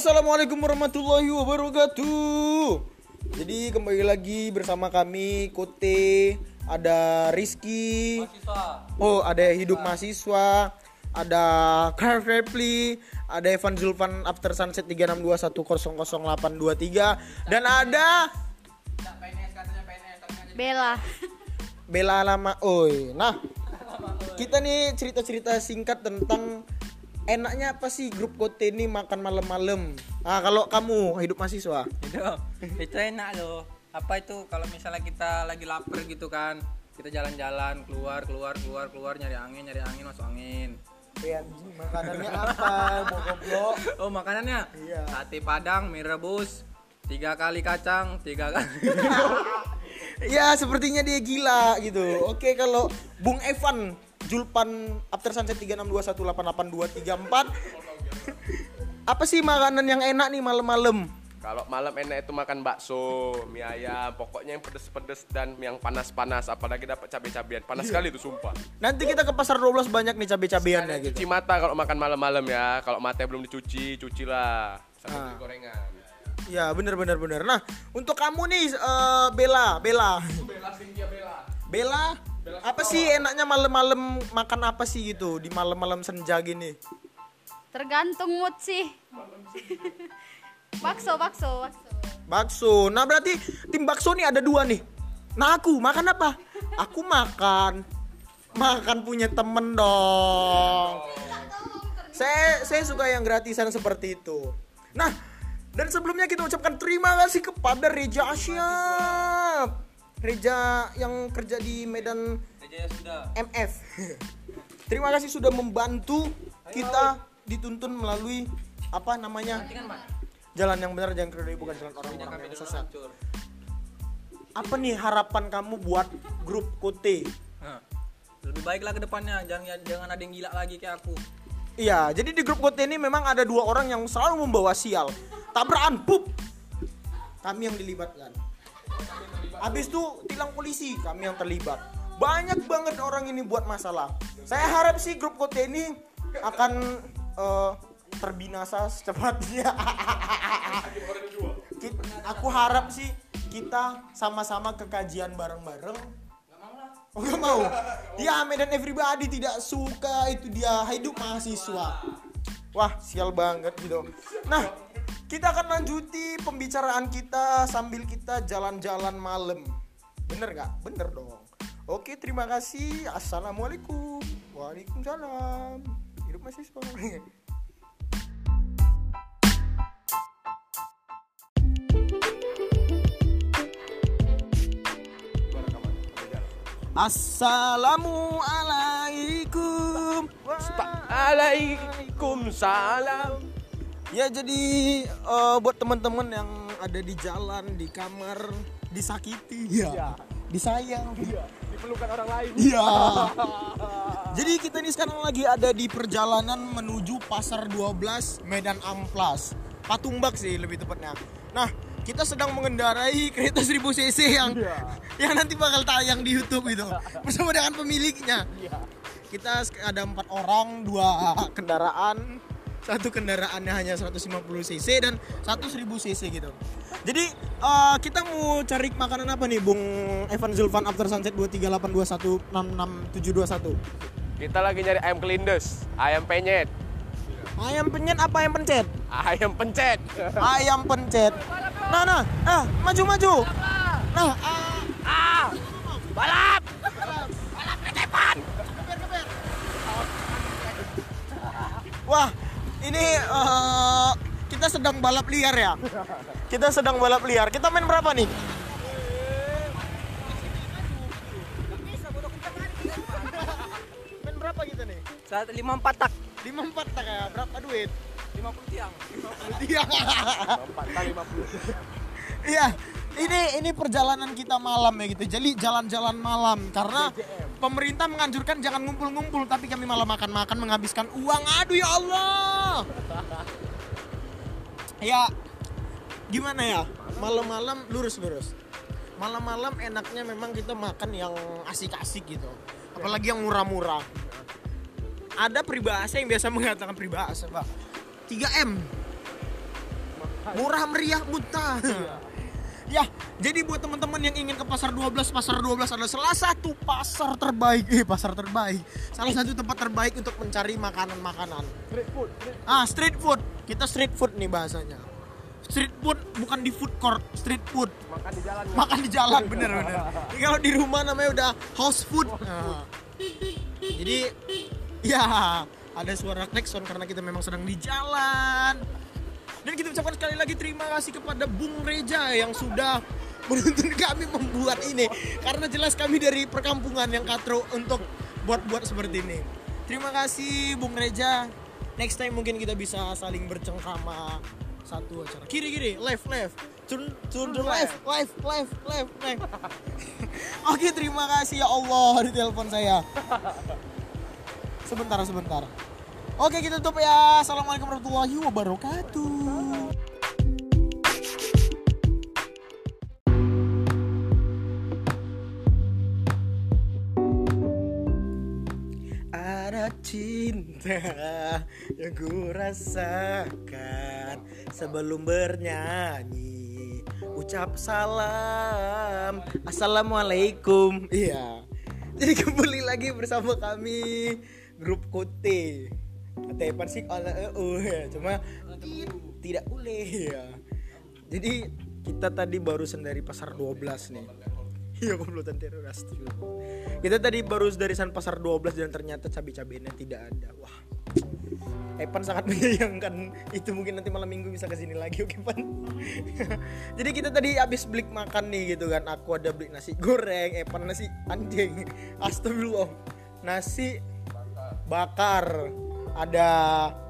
Assalamualaikum warahmatullahi wabarakatuh. Jadi kembali lagi bersama kami Kote, ada Rizky, oh ada hidup mahasiswa, ada Car Repli, ada Evan Zulfan After Sunset 3621000823 dan ada Bella. Bella Lama Oi. Nah, kita nih cerita-cerita singkat tentang enaknya apa sih grup Kote ini makan malam-malam. Nah, kalau kamu hidup mahasiswa, itu itu enak loh apa itu kalau misalnya kita lagi lapar gitu kan kita jalan-jalan keluar keluar keluar keluar nyari angin nyari angin masuk angin ya anjing, makanannya apa? Mau goblok. oh makanannya Iya. sate padang mie rebus tiga kali kacang tiga kali Ya, sepertinya dia gila gitu. Oke, kalau Bung Evan Julpan After Sunset 3621882334 Apa sih makanan yang enak nih malam-malam? Kalau malam enak itu makan bakso, mie ayam, pokoknya yang pedes-pedes dan yang panas-panas, apalagi dapat cabai-cabian. Panas sekali itu sumpah. Nanti kita ke pasar 12 banyak nih cabe-cabeannya gitu. Cuci mata kalau makan malam-malam ya. Kalau mata belum dicuci, cucilah. Sambil Ah. gorengan. Ya, bener bener bener. Nah, untuk kamu nih eh, Bella, Bella. Bella Cynthia Bella. Bella, apa sih enaknya malam-malam makan apa sih gitu di malam-malam senja gini? Tergantung mood sih. bakso, bakso, bakso. Bakso. Nah, berarti tim bakso nih ada dua nih. Nah, aku makan apa? Aku makan makan punya temen dong. Saya saya suka yang gratisan seperti itu. Nah, dan sebelumnya kita ucapkan terima kasih kepada Reja Asyap. Reja yang kerja di Medan aja sudah MF. Terima kasih sudah membantu kita dituntun melalui apa namanya? Jalan yang benar jangan kredit bukan jalan orang-orang yang sesat. Apa nih harapan kamu buat grup Kote? Lebih baiklah ke depannya jangan jangan ada yang gila lagi kayak aku Iya, jadi di grup Kote ini memang ada dua orang yang selalu membawa sial. Tabrakan, pup. Kami yang dilibatkan. Habis itu tilang polisi, kami yang terlibat. Banyak banget orang ini buat masalah. Saya harap sih grup Kote ini akan eh, terbinasa secepatnya. Aku harap sih kita sama-sama ke kajian bareng-bareng Oh gak mau? Ya Medan Everybody tidak suka itu dia hidup mahasiswa Wah sial banget gitu Nah kita akan lanjuti pembicaraan kita sambil kita jalan-jalan malam. Bener gak? Bener dong. Oke terima kasih. Assalamualaikum. Waalaikumsalam. Hidup mahasiswa Assalamualaikum. Waalaikumsalam. Ya jadi eh, buat teman-teman yang ada di jalan, di kamar, disakiti, ya, disayang, Diperlukan orang lain. iya. jadi kita ini sekarang lagi ada di perjalanan menuju Pasar 12 Medan Amplas, Patumbak sih lebih tepatnya. Nah kita sedang mengendarai kereta 1000 cc yang yang nanti bakal tayang di YouTube gitu. Bersama dengan pemiliknya. Kita sek- ada empat orang, dua kendaraan, satu kendaraannya hanya 150 cc dan satu 1000 cc gitu. Jadi eh, kita mau cari makanan apa nih, Bung Evan Zulfan After Sunset 23821667721. Kita lagi nyari ayam kelindes, ayam penyet, Ayam penyet apa ayam pencet? ayam pencet. Ayam pencet. Nah, nah, ah, maju maju. Nah, ah, Balap! Wah, ini eh, kita sedang balap liar ya. Kita sedang balap liar. Kita main berapa nih? Main berapa kita nih? saat lima empat tak 54 tak ya. Berapa duit? lima puluh tiang Iya. Empat kali 50. Iya. Ini ini perjalanan kita malam ya gitu. Jadi jalan-jalan malam karena pemerintah menganjurkan jangan ngumpul-ngumpul tapi kami malah makan-makan menghabiskan uang. Aduh ya Allah. Ya gimana ya? Malam-malam lurus-lurus. Malam-malam enaknya memang kita makan yang asik-asik gitu. Apalagi yang murah-murah. Ada peribahasa yang biasa mengatakan peribahasa, Pak. 3M. murah meriah muntah ya jadi buat teman-teman yang ingin ke pasar 12 pasar 12 adalah salah satu pasar terbaik. Eh pasar terbaik. Salah satu tempat terbaik untuk mencari makanan-makanan. Street food. ah street food. Kita street food nih bahasanya. Street food bukan di food court street food. Makan di jalan. makan di jalan bener bener. Kalau di rumah namanya udah house food. Nah, jadi ya ada suara klakson karena kita memang sedang di jalan dan kita ucapkan sekali lagi terima kasih kepada Bung Reja yang sudah menuntun kami membuat ini. Karena jelas kami dari perkampungan yang katro untuk buat-buat seperti ini. Terima kasih Bung Reja. Next time mungkin kita bisa saling bercengkrama satu acara. Kiri kiri. Left left. Turn turn to left left left left left. Oke terima kasih. Ya Allah di telepon saya. Sebentar sebentar oke kita tutup ya. Assalamualaikum warahmatullahi wabarakatuh. Cinta yang ku rasakan sebelum bernyanyi. Ucap salam. Assalamualaikum. Iya. Jadi kembali lagi bersama kami grup Kote Tepan sih ala EU ya cuma tidak boleh ya. Jadi kita tadi barusan dari pasar 12 nih. Iya komplotan teroris Kita tadi baru dari San Pasar 12 dan ternyata cabai-cabainya tidak ada. Wah. Evan sangat menyayangkan. Itu mungkin nanti malam minggu bisa ke sini lagi oke Pan? Jadi kita tadi habis beli makan nih gitu kan. Aku ada beli nasi goreng Evan nasi anjing. Astagfirullah. Nasi bakar ada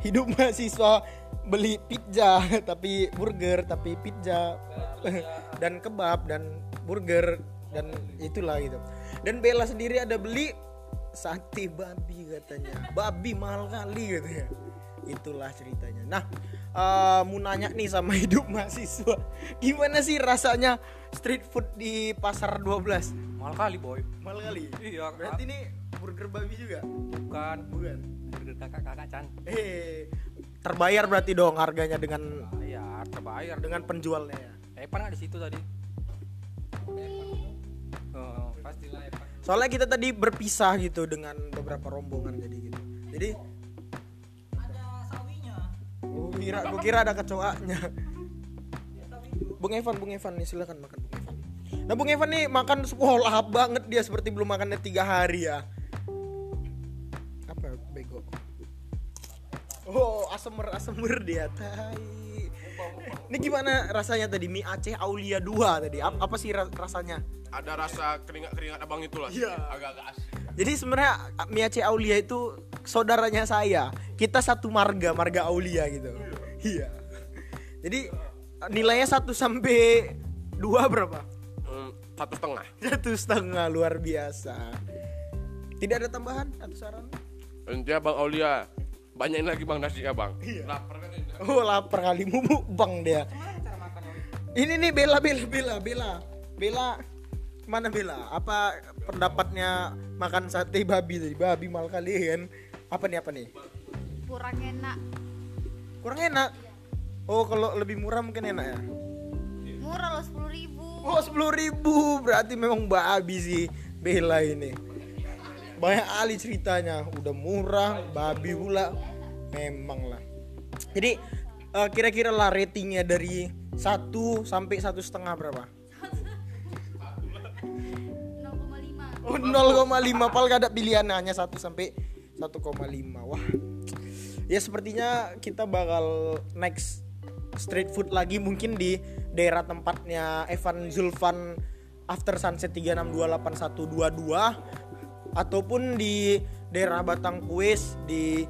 hidup mahasiswa beli pizza tapi burger tapi pizza. Dan kebab dan burger dan itulah gitu. Dan Bella sendiri ada beli sate babi katanya. Babi mahal kali gitu ya itulah ceritanya. Nah eh, mau nanya nih sama hidup mahasiswa. Gimana sih rasanya street food di pasar 12 Mahal kali boy. mahal kali? Iya. berarti ini burger babi juga? Bukan. Bukan kakak-kakak Chan. eh terbayar berarti dong harganya dengan Iya, terbayar. dengan penjualnya ya Epan nggak di situ tadi? Oh, pastilah Epan. soalnya kita tadi berpisah gitu dengan beberapa rombongan jadi gitu jadi Ada sawinya. Gua kira gua kira ada kecoaknya Bung Evan Bung Evan nih silakan makan Bung Evan nah Bung Evan nih makan lahap banget dia seperti belum makannya tiga hari ya oh asemer asemer dia tai ini gimana rasanya tadi mie Aceh Aulia 2 tadi apa, apa sih ra- rasanya Ada rasa keringat-keringat abang itulah. Iya. Agak-agak asik. Jadi sebenarnya Mie Aceh Aulia itu saudaranya saya. Kita satu marga, marga Aulia gitu. Iya. Jadi nilainya 1 sampai 2 berapa? Hmm, satu setengah. Satu setengah luar biasa. Tidak ada tambahan atau saran? Nanti abang Aulia banyakin lagi bang nasinya bang. Lapar kan ini. Oh lapar kali mumu bang dia. Ini nih Bella Bella Bella Bella Bella mana Bella? Apa pendapatnya makan sate babi tadi? Babi mal kalian. Apa nih apa nih? kurang enak Kurang enak. Oh kalau lebih murah mungkin enak ya. murah loh sepuluh ribu Oh sepuluh ribu berarti memang babi sih Bella ini. Banyak kali ceritanya, udah murah, babi pula, memang lah. Jadi eh, kira-kira lah ratingnya dari 1 sampai satu setengah berapa? 0,5 Oh 0,5 pal gak ada pilihan hanya 1 sampai 1,5 Wah. Ya sepertinya kita bakal next street food lagi mungkin di daerah tempatnya Evan Zulfan After Sunset 36282122 Ataupun di daerah Batang Kuis di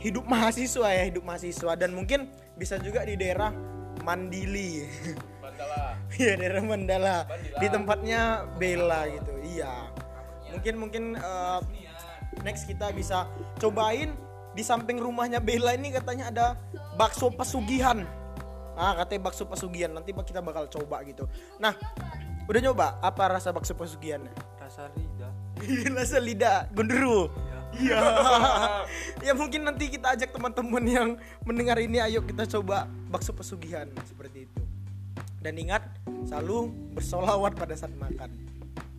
hidup mahasiswa ya hidup mahasiswa dan mungkin bisa juga di daerah Mandili Mandala. Iya daerah Mandala di tempatnya Bella gitu. Iya. Mungkin mungkin eh, next kita bisa cobain di samping rumahnya Bella ini katanya ada bakso pesugihan. Ah katanya bakso pesugihan nanti kita bakal coba gitu. Nah udah nyoba apa rasa bakso pesugihannya? Rasa. Rasa lidah gondru. Iya. ya mungkin nanti kita ajak teman-teman yang mendengar ini ayo kita coba bakso pesugihan seperti itu. Dan ingat selalu bersolawat pada saat makan.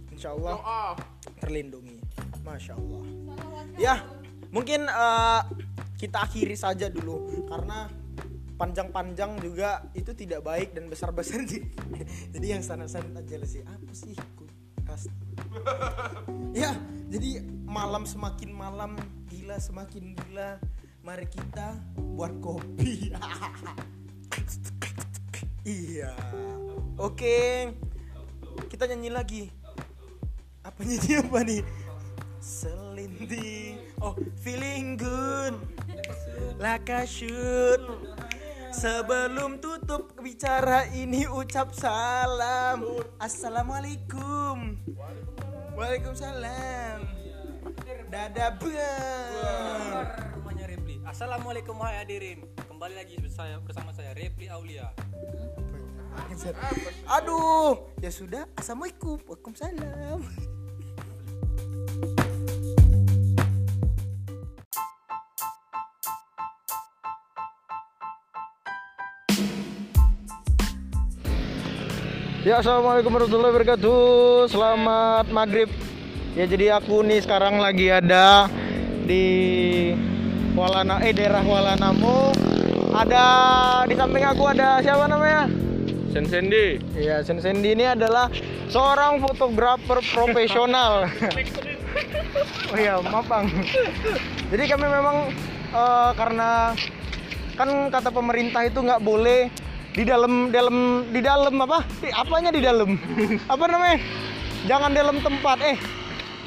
Insya Allah terlindungi. Masya Allah. Ya mungkin eh, kita akhiri saja dulu karena panjang-panjang juga itu tidak baik dan besar-besar sih. Jadi yang sana-sana aja lah sih. Apa sih? Kuras. ya, jadi malam semakin malam, gila semakin gila. Mari kita buat kopi. iya. Oke. Kita nyanyi lagi. Apa nyanyi apa nih? Selinting. Oh, feeling good. I should. Sebelum tutup bicara ini ucap salam. Assalamualaikum. Waalaikumsalam. Dadah bang. rumahnya Repli Assalamualaikum hai hadirin kembali lagi saya bersama saya Repli Aulia Aduh, ya sudah. Assalamualaikum. Waalaikumsalam. Ya assalamualaikum warahmatullahi wabarakatuh Selamat maghrib Ya jadi aku nih sekarang lagi ada Di Walana Eh daerah Walanamo Ada Di samping aku ada siapa namanya Sen Sendi. Iya, Sen Sendi ini adalah seorang fotografer profesional. oh iya, maaf bang. Jadi kami memang eh, karena kan kata pemerintah itu nggak boleh di dalam dalam di dalam apa? Di, apanya di dalam? apa namanya? Jangan dalam tempat. Eh,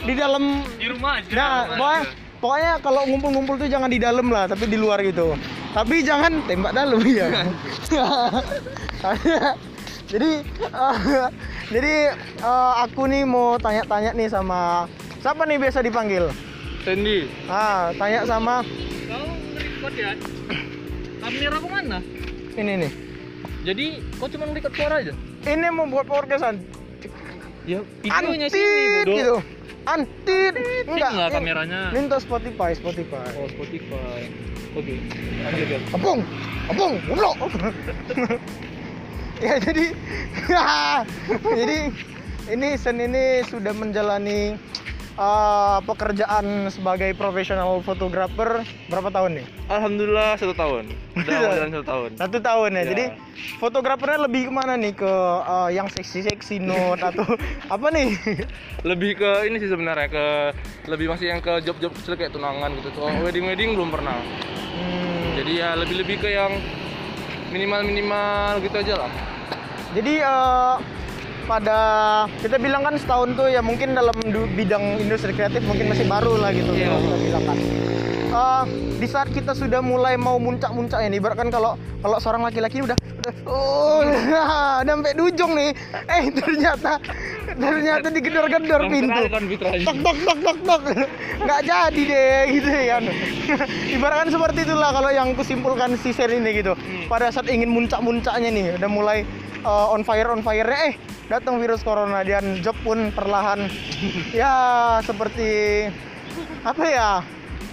di dalam di rumah aja Nah, pokoknya, pokoknya kalau ngumpul-ngumpul tuh jangan di dalam lah, tapi di luar gitu. Tapi jangan tembak dalam ya. jadi eh, jadi eh, aku nih mau tanya-tanya nih sama siapa nih biasa dipanggil? Sendi. Ah, tanya sama kau record ya kamera ke mana ini nih. Jadi kau cuma record suara aja Ini mau buat podcastan. ya Antit gitu. Antit. nggak ini- kameranya? Untuk Spotify, Spotify. oh Spotify oke lanjut ya Apung, apung, goblok. ya jadi, jadi ini Sen ini sudah menjalani uh, pekerjaan sebagai profesional fotografer berapa tahun nih? Alhamdulillah satu tahun. Udah satu tahun. Satu tahun ya. Ya. Jadi fotografernya lebih ke mana nih? Ke uh, yang seksi-seksi note atau apa nih? Lebih ke ini sih sebenarnya ke lebih masih yang ke job-job kecil kayak tunangan gitu. Soal wedding-wedding belum pernah. Hmm, Jadi ya lebih-lebih ke yang minimal-minimal gitu aja lah. Jadi eh, pada kita bilang kan setahun tuh ya mungkin dalam bidang industri kreatif mungkin masih baru lah gitu. Kalau kita bilang kan. Eh, di saat kita sudah mulai mau muncak-muncaknya nih, ibaratkan kalau kalau seorang laki-laki udah udah oh udah sampai di ujung nih, eh ternyata ternyata digedor-gedor pintu. tok tok tok tok tok nggak jadi deh gitu ya kan. Ibaratkan seperti itulah kalau yang kusimpulkan si Sen ini gitu. Pada saat ingin muncak-muncaknya nih udah mulai uh, on fire on fire eh datang virus corona dan job pun perlahan. Ya seperti apa ya?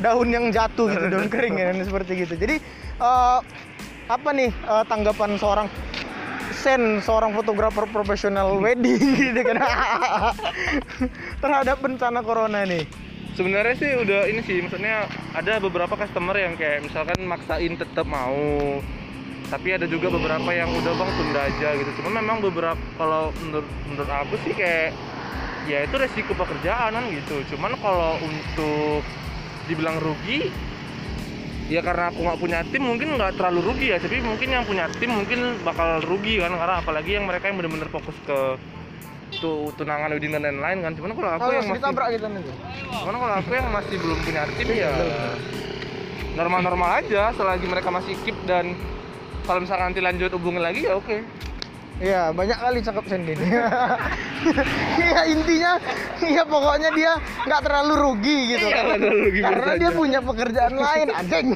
Daun yang jatuh gitu daun kering ya seperti gitu. Jadi uh, apa nih uh, tanggapan seorang Sen seorang fotografer profesional wedding gitu kan? Terhadap bencana corona nih Sebenarnya sih udah ini sih maksudnya ada beberapa customer yang kayak misalkan maksain tetap mau tapi ada juga beberapa yang udah bang tunda aja gitu. Cuma memang beberapa kalau menurut menurut aku sih kayak ya itu resiko pekerjaan kan gitu. Cuman kalau untuk dibilang rugi ya karena aku nggak punya tim mungkin nggak terlalu rugi ya. Tapi mungkin yang punya tim mungkin bakal rugi kan. Karena apalagi yang mereka yang benar-benar fokus ke tuh tunangan wedding dan lain-lain kan. Cuman kalau aku oh, yang masih gitu cuman kalau aku yang masih belum punya tim ya normal-normal aja. Selagi mereka masih keep dan kalau misalkan nanti lanjut hubungin lagi ya oke Iya, banyak kali cakep Sen gini. Iya, intinya iya pokoknya dia nggak terlalu rugi gitu. Iya, karena nggak terlalu rugi, karena dia aja. punya pekerjaan lain, anjing.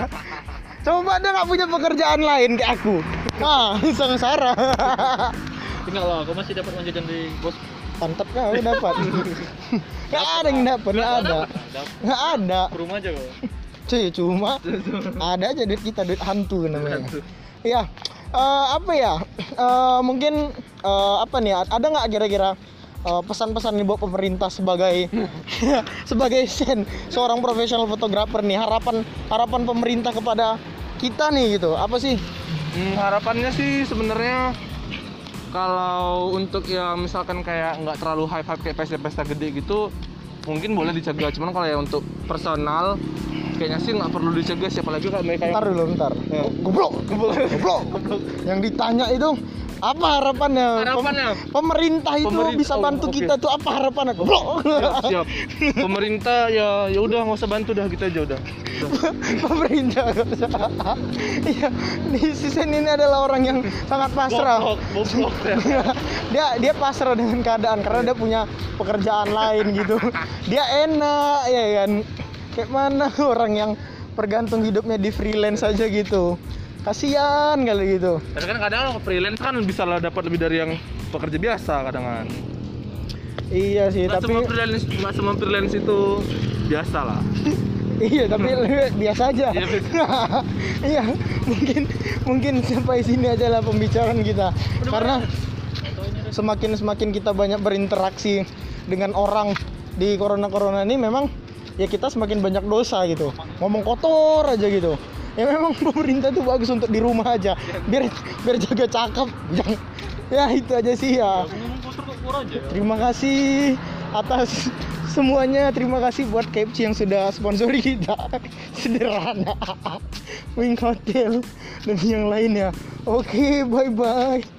Coba dia nggak punya pekerjaan lain kayak aku. Ah, sengsara. tinggal aku masih dapat uang jajan dari bos Mantap kau dapat. Nggak ada yang dapat, nggak ada. nggak ada rumah aja kok cuy cuma ada aja duit kita duit hantu namanya hantu. Iya, eh, apa ya? Eh, mungkin eh, apa nih? Ada nggak kira-kira eh, pesan-pesan nih buat pemerintah sebagai sebagai sen seorang profesional fotografer nih harapan harapan pemerintah kepada kita nih gitu apa sih? Hmm, harapannya sih sebenarnya kalau untuk yang misalkan kayak nggak terlalu high five kayak pesta-pesta gede gitu mungkin boleh dicegah cuman kalau ya untuk personal kayaknya sih nggak perlu dicegah siapa lagi kalau mereka yang Ntar dulu, ntar. Goblok, goblok, goblok, Yang ditanya itu apa harapannya? Pem- Harapannya? pemerintah itu Pemerintah- bisa oh, bantu oke. kita tuh apa harapannya? Goblok. siap, siap. pemerintah ya ya udah nggak usah bantu dah gitu aja udah, pemerintah iya di sisi ini adalah orang yang sangat pasrah Goblok, goblok ya. dia dia pasrah dengan keadaan karena dia punya pekerjaan lain gitu dia enak ya kan kayak mana orang yang bergantung hidupnya di freelance aja gitu. Kasihan kali gitu. Tapi kan kadang kalau freelance kan bisa lah dapat lebih dari yang pekerja biasa kadang kan. iya sih Nggak tapi semua freelance nggak semua freelance itu biasa lah. iya tapi biasa aja. Iya, iya mungkin mungkin sampai sini aja lah pembicaraan kita. Karena semakin semakin kita banyak berinteraksi dengan orang di corona corona ini memang ya kita semakin banyak dosa gitu. Ngomong kotor aja gitu. Ya memang pemerintah tuh bagus untuk di rumah aja. Biar biar jaga cakep jangan ya itu aja sih ya. Terima kasih atas semuanya. Terima kasih buat KFC yang sudah sponsori kita. Sederhana. Wing Hotel dan yang lainnya. Oke bye bye